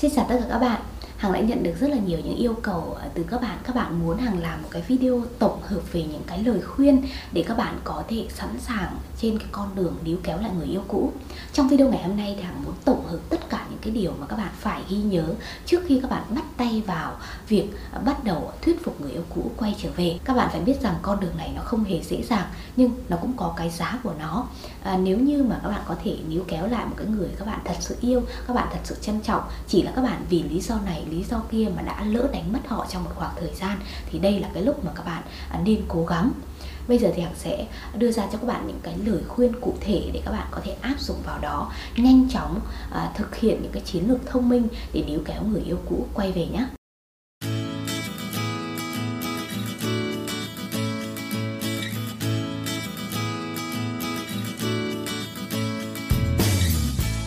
Xin chào tất cả các bạn. Hằng đã nhận được rất là nhiều những yêu cầu à, từ các bạn. Các bạn muốn Hằng làm một cái video tổng hợp về những cái lời khuyên Để các bạn có thể sẵn sàng trên cái con đường níu kéo lại người yêu cũ. Trong video ngày hôm nay thì Hằng muốn tổng hợp tất cả những cái điều mà các bạn phải ghi nhớ Trước khi các bạn bắt tay vào việc à, bắt đầu thuyết phục người yêu cũ quay trở về. Các bạn phải biết rằng con đường này nó không hề dễ dàng Nhưng nó cũng có cái giá của nó. À, Nếu như mà các bạn có thể níu kéo lại một cái người các bạn thật sự yêu Các bạn thật sự trân trọng Chỉ là các bạn vì lý do này lý do kia mà đã lỡ đánh mất họ trong một khoảng thời gian thì đây là cái lúc mà các bạn à, nên cố gắng. Bây giờ thì Hằng sẽ đưa ra cho các bạn những cái lời khuyên cụ thể để các bạn có thể áp dụng vào đó Nhanh chóng à, thực hiện những cái chiến lược thông minh để níu kéo người yêu cũ quay về nhé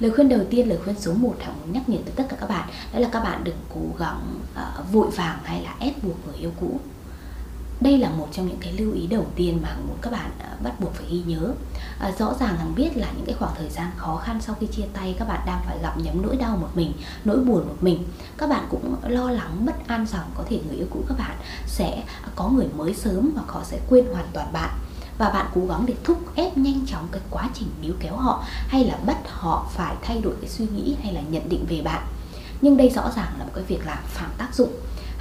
lời khuyên đầu tiên lời khuyên số 1 thảo muốn nhắc nhở tới tất cả các bạn đó là các bạn đừng cố gắng uh, vội vàng hay là ép buộc người yêu cũ. Đây là một trong những cái lưu ý đầu tiên mà hằng muốn các bạn ờ, bắt buộc phải ghi nhớ. À, rõ ràng hằng biết là những cái khoảng thời gian khó khăn sau khi chia tay các bạn đang phải gặp nhấm nỗi đau một mình nỗi buồn một mình. Các bạn cũng lo lắng bất an rằng có thể người yêu cũ các bạn sẽ có người mới sớm và họ sẽ quên hoàn toàn bạn và bạn cố gắng để thúc ép nhanh chóng cái quá trình níu kéo họ, hay là bắt họ phải thay đổi cái suy nghĩ, hay là nhận định về bạn. Nhưng đây rõ ràng là một cái việc làm phản tác dụng.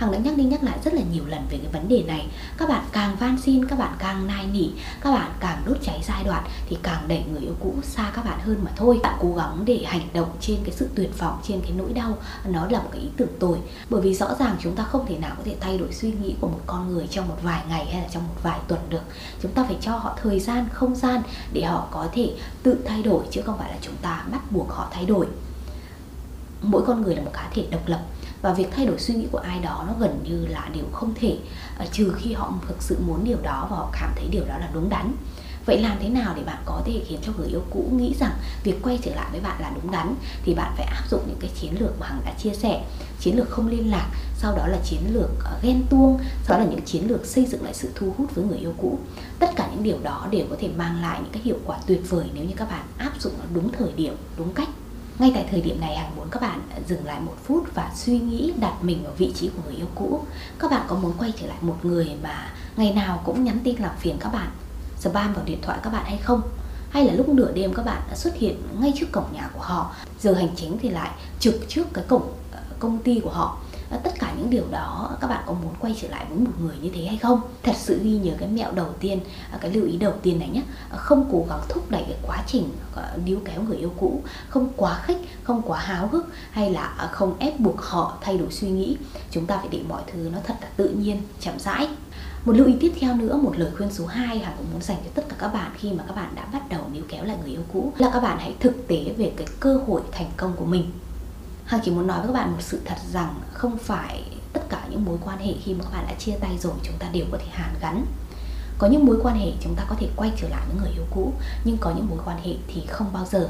Hằng đã nhắc đi nhắc lại rất là nhiều lần về cái vấn đề này. Các bạn càng van xin, các bạn càng nài nỉ Các bạn càng đốt cháy giai đoạn Thì càng đẩy người yêu cũ xa các bạn hơn mà thôi. Bạn cố gắng để hành động trên cái sự tuyệt vọng Trên cái nỗi đau Nó là một cái ý tưởng tồi. Bởi vì rõ ràng chúng ta không thể nào có thể thay đổi suy nghĩ của một con người Trong một vài ngày hay là trong một vài tuần được. Chúng ta phải cho họ thời gian, không gian Để họ có thể tự thay đổi Chứ không phải là chúng ta bắt buộc họ thay đổi. Mỗi con người là một cá thể độc lập và việc thay đổi suy nghĩ của ai đó nó gần như là điều không thể ờ, trừ khi họ thực sự muốn điều đó và họ cảm thấy điều đó là đúng đắn. Vậy làm thế nào để bạn có thể khiến cho người yêu cũ nghĩ rằng việc quay trở lại với bạn là đúng đắn? Thì bạn phải áp dụng những cái chiến lược mà hằng đã chia sẻ. Chiến lược không liên lạc, sau đó là chiến lược ờ, ghen tuông, sau đó là những chiến lược xây dựng lại sự thu hút với người yêu cũ. Tất cả những điều đó đều có thể mang lại những cái hiệu quả tuyệt vời nếu như các bạn áp dụng nó đúng thời điểm, đúng cách ngay tại thời điểm này, Hằng muốn các bạn dừng lại một phút và suy nghĩ đặt mình vào vị trí của người yêu cũ Các bạn có muốn quay trở lại một người mà ngày nào cũng nhắn tin làm phiền các bạn, Spam vào điện thoại các bạn hay không? Hay là lúc nửa đêm các bạn đã xuất hiện ngay trước cổng nhà của họ, Giờ hành chính thì lại trực trước cái cổng ờ, công ty của họ tất cả những điều đó các bạn có muốn quay trở lại với một người như thế hay không? Thật sự ghi nhớ cái mẹo đầu tiên à, cái lưu ý đầu tiên này nhé à, không cố gắng thúc đẩy cái quá trình níu kéo người yêu cũ không quá khích không quá háo hức hay là à, không ép buộc họ thay đổi suy nghĩ. Chúng ta phải để mọi thứ nó thật là tự nhiên chậm rãi. Một lưu ý tiếp theo nữa, một lời khuyên số 2 hà cũng muốn dành cho tất cả các bạn khi mà các bạn đã bắt đầu níu kéo lại người yêu cũ là các bạn hãy thực tế về cái cơ hội thành công của mình. Hằng chỉ muốn nói với các bạn một sự thật rằng không phải tất cả những mối quan hệ khi mà các bạn đã chia tay rồi chúng ta đều có thể hàn gắn. Có những mối quan hệ chúng ta có thể quay trở lại với người yêu cũ, nhưng có những mối quan hệ thì không bao giờ.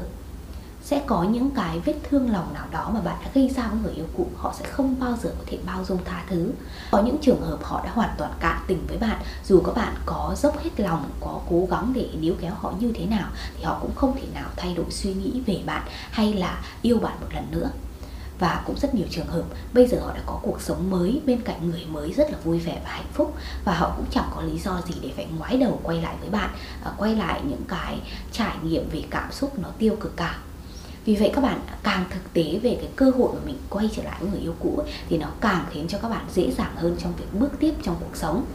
Sẽ có những cái vết thương lòng nào đó mà bạn đã gây ra với người yêu cũ, họ sẽ không bao giờ có thể bao dung tha thứ. Có những trường hợp họ đã hoàn toàn cạn tình với bạn, dù các bạn có dốc hết lòng, có cố gắng để níu kéo họ như thế nào, thì họ cũng không thể nào thay đổi suy nghĩ về bạn hay là yêu bạn một lần nữa và cũng rất nhiều trường hợp, bây giờ họ đã có cuộc sống mới, bên cạnh người mới rất là vui vẻ và hạnh phúc. Và họ cũng chẳng có lý do gì để phải ngoái đầu quay lại với bạn à, quay lại những cái trải nghiệm về cảm xúc nó tiêu cực cả. Vì vậy các bạn à, càng thực tế về cái cơ hội mà mình quay trở lại với người yêu cũ thì nó càng khiến cho các bạn dễ dàng hơn trong việc bước tiếp trong cuộc sống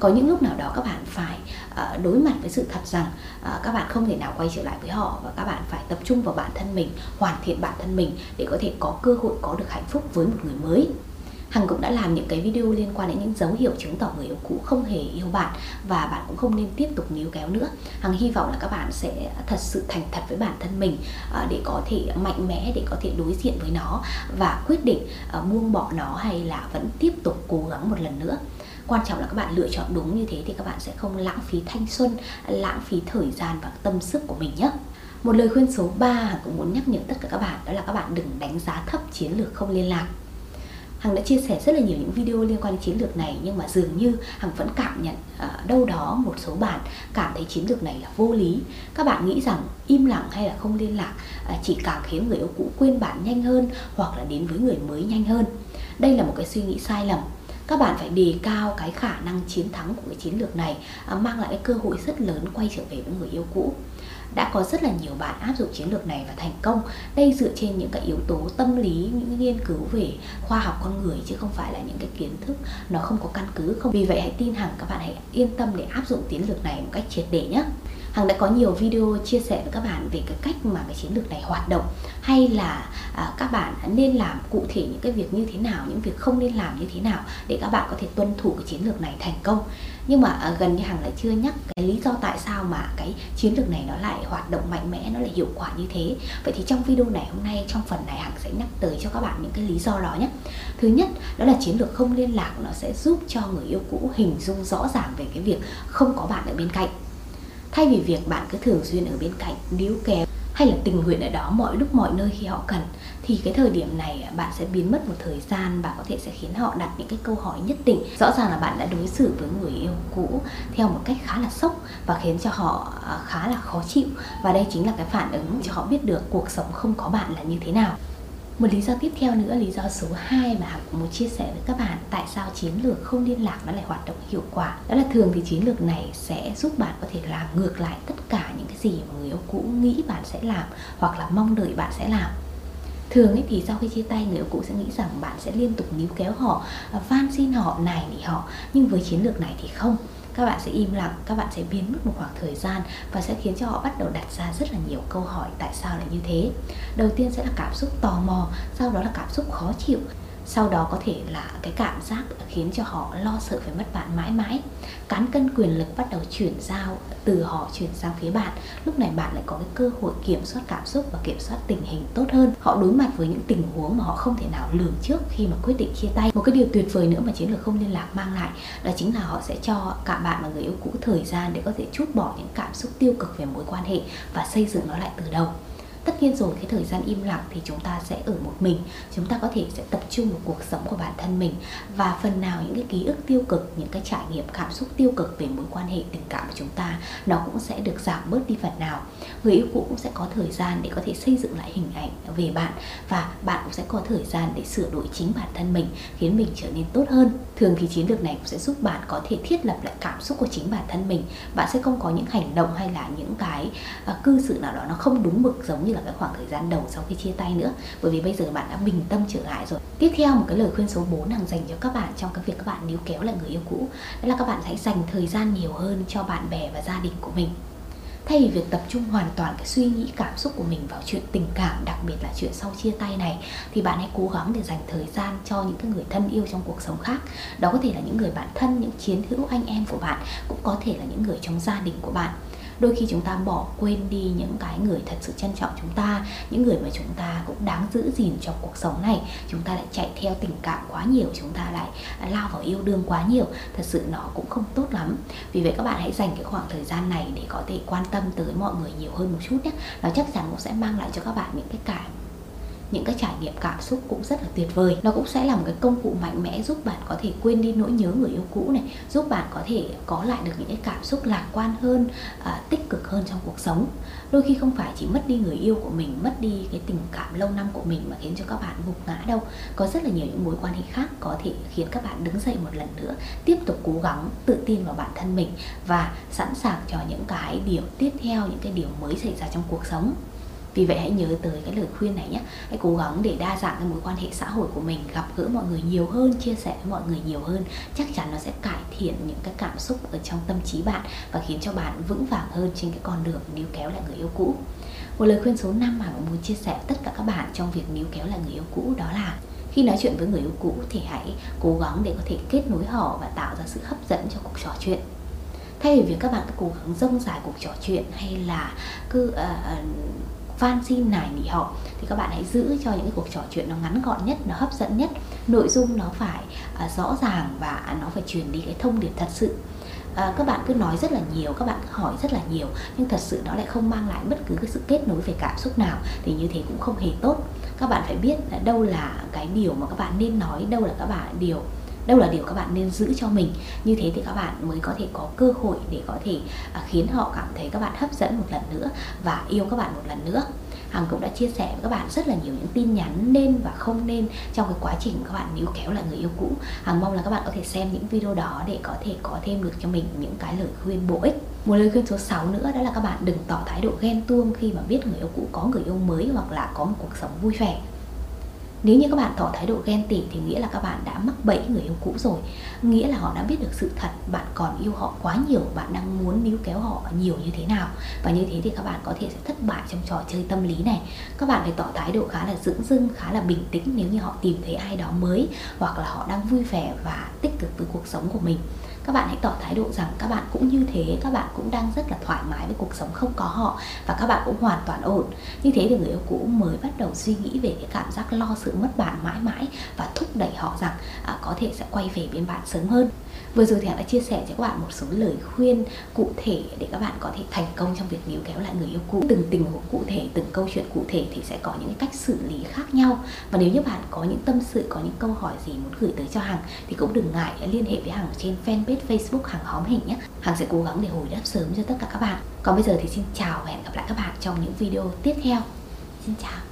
có những lúc nào đó các bạn phải ờ, đối mặt với sự thật rằng ờ, các bạn không thể nào quay trở lại với họ và các bạn phải tập trung vào bản thân mình, hoàn thiện bản thân mình để có thể có cơ hội có được hạnh phúc với một người mới Hằng cũng đã làm những cái video liên quan đến những dấu hiệu chứng tỏ người yêu cũ không hề yêu bạn và bạn cũng không nên tiếp tục níu kéo nữa. Hằng hy vọng là các bạn sẽ thật sự thành thật với bản thân mình ờ, để có thể mạnh mẽ, để có thể đối diện với nó và quyết định buông bỏ nó hay là vẫn tiếp tục cố gắng một lần nữa quan trọng là các bạn lựa chọn đúng như thế thì các bạn sẽ không lãng phí thanh xuân, lãng phí thời gian và tâm sức của mình nhé một lời khuyên số 3 cũng muốn nhắc nhở tất cả các bạn, đó là các bạn đừng đánh giá thấp chiến lược không liên lạc Hằng đã chia sẻ rất là nhiều những video liên quan đến chiến lược này, nhưng mà dường như Hằng vẫn cảm nhận ở đâu đó một số bạn cảm thấy chiến lược này là vô lý. Các bạn nghĩ rằng im lặng hay là không liên lạc à, chỉ càng khiến người yêu cũ quên bạn nhanh hơn hoặc là đến với người mới nhanh hơn. Đây là một cái suy nghĩ sai lầm các bạn phải đề cao cái khả năng chiến thắng của cái chiến lược này à, mang lại cái cơ hội rất lớn quay trở về với người yêu cũ. Đã có rất là nhiều bạn áp dụng chiến lược này và thành công. Đây dựa trên những cái yếu tố tâm lý, những nghiên cứu về khoa học con người chứ không phải là những cái kiến thức nó không có căn cứ không. Vì vậy hãy tin hẳn các bạn hãy yên tâm để áp dụng chiến lược này một cách triệt để nhé. Hằng đã có nhiều video chia sẻ với các bạn về cái cách mà cái chiến lược này hoạt động hay là à, các bạn nên làm cụ thể những cái việc như thế nào, những việc không nên làm như thế nào để các bạn có thể tuân thủ cái chiến lược này thành công. Nhưng mà à, gần như Hằng lại chưa nhắc cái lý do tại sao mà cái chiến lược này nó lại hoạt động mạnh mẽ, nó lại hiệu quả như thế. Vậy thì trong video này hôm nay trong phần này Hằng sẽ nhắc tới cho các bạn những cái lý do đó nhé. Thứ nhất đó là chiến lược không liên lạc nó sẽ giúp cho người yêu cũ hình dung rõ ràng về cái việc không có bạn ở bên cạnh thay vì việc bạn cứ thường xuyên ở bên cạnh, níu kéo hay là tình nguyện ở đó mọi lúc mọi nơi khi họ cần, thì cái thời điểm này bạn sẽ biến mất một thời gian và có thể sẽ khiến họ đặt những cái câu hỏi nhất định. Rõ ràng là bạn đã đối xử với người yêu cũ theo một cách khá là sốc và khiến cho họ à, khá là khó chịu. Và đây chính là cái phản ứng cho họ biết được cuộc sống không có bạn là như thế nào một lý do tiếp theo nữa, lý do số 2 mà Hằng muốn chia sẻ với các bạn tại sao chiến lược không liên lạc nó lại hoạt động hiệu quả. Đó là thường thì chiến lược này sẽ giúp bạn có thể làm ngược lại tất cả những cái gì mà người yêu cũ nghĩ bạn sẽ làm hoặc là mong đợi bạn sẽ làm. Thường ấy thì sau khi chia tay người yêu cũ sẽ nghĩ rằng bạn sẽ liên tục níu kéo họ à, van xin họ này nỉ họ. Nhưng với chiến lược này thì không các bạn sẽ im lặng, các bạn sẽ biến mất một khoảng thời gian và sẽ khiến cho họ bắt đầu đặt ra rất là nhiều câu hỏi tại sao lại như thế. Đầu tiên sẽ là cảm xúc tò mò, sau đó là cảm xúc khó chịu sau đó có thể là cái cảm giác khiến cho họ lo sợ phải mất bạn mãi mãi. Cán cân quyền lực bắt đầu chuyển giao, từ họ chuyển sang phía bạn. Lúc này bạn lại có cái cơ hội kiểm soát cảm xúc và kiểm soát tình hình tốt hơn. Họ đối mặt với những tình huống mà họ không thể nào lường trước khi mà quyết định chia tay. Một cái điều tuyệt vời nữa mà chiến lược không liên lạc mang lại, đó chính là họ sẽ cho cả bạn và người yêu cũ thời gian để có thể chút bỏ những cảm xúc tiêu cực về mối quan hệ và xây dựng nó lại từ đầu tất nhiên rồi cái thời gian im lặng thì chúng ta sẽ ở một mình. Chúng ta có thể sẽ tập trung vào cuộc sống của bản thân mình. Và phần nào những cái ký ức tiêu cực những cái trải nghiệm cảm xúc tiêu cực về mối quan hệ tình cảm của chúng ta nó cũng sẽ được giảm bớt đi phần nào. Người yêu cũ cũng sẽ có thời gian để có thể xây dựng lại hình ảnh về bạn và bạn cũng sẽ có thời gian để sửa đổi chính bản thân mình khiến mình trở nên tốt hơn. Thường thì chiến lược này cũng sẽ giúp bạn có thể thiết lập lại cảm xúc của chính bản thân mình. Bạn sẽ không có những hành động hay là những cái uh, cư xử nào đó nó không đúng mực giống như là cái khoảng thời gian đầu sau khi chia tay nữa. Bởi vì bây giờ bạn đã bình tâm trở lại rồi. Tiếp theo một cái lời khuyên số 4 đang dành cho các bạn trong cái việc các bạn níu kéo lại người yêu cũ, đó là các bạn hãy dành thời gian nhiều hơn cho bạn bè và gia đình của mình. Thay vì việc tập trung hoàn toàn cái suy nghĩ, cảm xúc của mình vào chuyện tình cảm, đặc biệt là chuyện sau chia tay này, thì bạn hãy cố gắng để dành thời gian cho những cái người thân yêu trong cuộc sống khác. Đó có thể là những người bạn thân, những chiến hữu anh em của bạn, cũng có thể là những người trong gia đình của bạn đôi khi chúng ta bỏ quên đi những cái người thật sự trân trọng chúng ta, những người mà chúng ta cũng đáng giữ gìn trong cuộc sống này. Chúng ta lại chạy theo tình cảm quá nhiều, chúng ta lại lao vào yêu đương quá nhiều. Thật sự nó cũng không tốt lắm. Vì vậy các bạn hãy dành cái khoảng thời gian này để có thể quan tâm tới mọi người nhiều hơn một chút nhé. Nó chắc chắn cũng sẽ mang lại cho các bạn những cái cảm những cái trải nghiệm cảm xúc cũng rất là tuyệt vời. Nó cũng sẽ là một cái công cụ mạnh mẽ giúp bạn có thể quên đi nỗi nhớ người yêu cũ này giúp bạn có thể có lại được những cái cảm xúc lạc quan hơn à, tích cực hơn trong cuộc sống. Đôi khi không phải chỉ mất đi người yêu của mình mất đi cái tình cảm lâu năm của mình mà khiến cho các bạn gục ngã đâu. Có rất là nhiều những mối quan hệ khác có thể khiến các bạn đứng dậy một lần nữa tiếp tục cố gắng tự tin vào bản thân mình và sẵn sàng cho những cái điều tiếp theo những cái điều mới xảy ra trong cuộc sống vì vậy hãy nhớ tới cái lời khuyên này nhé. Hãy cố gắng để đa dạng cái mối quan hệ xã hội của mình gặp gỡ mọi người nhiều hơn chia sẻ với mọi người nhiều hơn. Chắc chắn nó sẽ cải thiện những cái cảm xúc ở trong tâm trí bạn và khiến cho bạn vững vàng hơn trên cái con đường níu kéo lại người yêu cũ. Một lời khuyên số 5 mà mình muốn chia sẻ với tất cả các bạn trong việc níu kéo lại người yêu cũ đó là khi nói chuyện với người yêu cũ thì hãy cố gắng để có thể kết nối họ và tạo ra sự hấp dẫn cho cuộc trò chuyện. Thay vì việc các bạn cứ cố gắng rông dài cuộc trò chuyện hay là cứ uh, van xin nài nỉ họ. Thì các bạn hãy giữ cho những cái cuộc trò chuyện nó ngắn gọn nhất nó hấp dẫn nhất. Nội dung nó phải à, rõ ràng và nó phải truyền đi cái thông điệp thật sự. À, các bạn cứ nói rất là nhiều các bạn cứ hỏi rất là nhiều nhưng thật sự nó lại không mang lại bất cứ cái sự kết nối về cảm xúc nào. Thì như thế cũng không hề tốt. Các bạn phải biết là đâu là cái điều mà các bạn nên nói đâu là các bạn điều đâu là điều các bạn nên giữ cho mình. Như thế thì các bạn mới có thể có cơ hội để có thể à, khiến họ cảm thấy các bạn hấp dẫn một lần nữa và yêu các bạn một lần nữa. Hằng cũng đã chia sẻ với các bạn rất là nhiều những tin nhắn nên và không nên trong cái quá trình các bạn níu kéo lại người yêu cũ. Hằng mong là các bạn có thể xem những video đó để có thể có thêm được cho mình những cái lời khuyên bổ ích. Một lời khuyên số 6 nữa, đó là các bạn đừng tỏ thái độ ghen tuông khi mà biết người yêu cũ có người yêu mới hoặc là có một cuộc sống vui vẻ nếu như các bạn tỏ thái độ ghen tị thì nghĩa là các bạn đã mắc bẫy người yêu cũ rồi. Nghĩa là họ đã biết được sự thật, bạn còn yêu họ quá nhiều, bạn đang muốn níu kéo họ nhiều như thế nào. Và như thế thì các bạn có thể sẽ thất bại trong trò chơi tâm lý này. Các bạn phải tỏ thái độ khá là dưỡng dưng, khá là bình tĩnh nếu như họ tìm thấy ai đó mới, hoặc là họ đang vui vẻ và tích cực từ cuộc sống của mình các bạn hãy tỏ thái độ rằng các bạn cũng như thế các bạn cũng đang rất là thoải mái với cuộc sống không có họ và các bạn cũng hoàn toàn ổn như thế thì người yêu cũ mới bắt đầu suy nghĩ về cái cảm giác lo sự mất bạn mãi mãi và thúc đẩy họ rằng à, có thể sẽ quay về bên bạn sớm hơn Vừa rồi thì Hằng đã chia sẻ cho các bạn một số lời khuyên cụ thể để các bạn có thể thành công trong việc níu kéo lại người yêu cũ. Từng tình huống cụ thể, từng câu chuyện cụ thể thì sẽ có những cách xử lý khác nhau. Và nếu như bạn có những tâm sự, có những câu hỏi gì muốn gửi tới cho Hằng thì cũng đừng ngại liên hệ với Hằng trên fanpage Facebook Hằng Hóm Hình nhé. Hằng sẽ cố gắng để hồi đáp sớm cho tất cả các bạn. Còn bây giờ thì xin chào và hẹn gặp lại các bạn trong những video tiếp theo. Xin chào.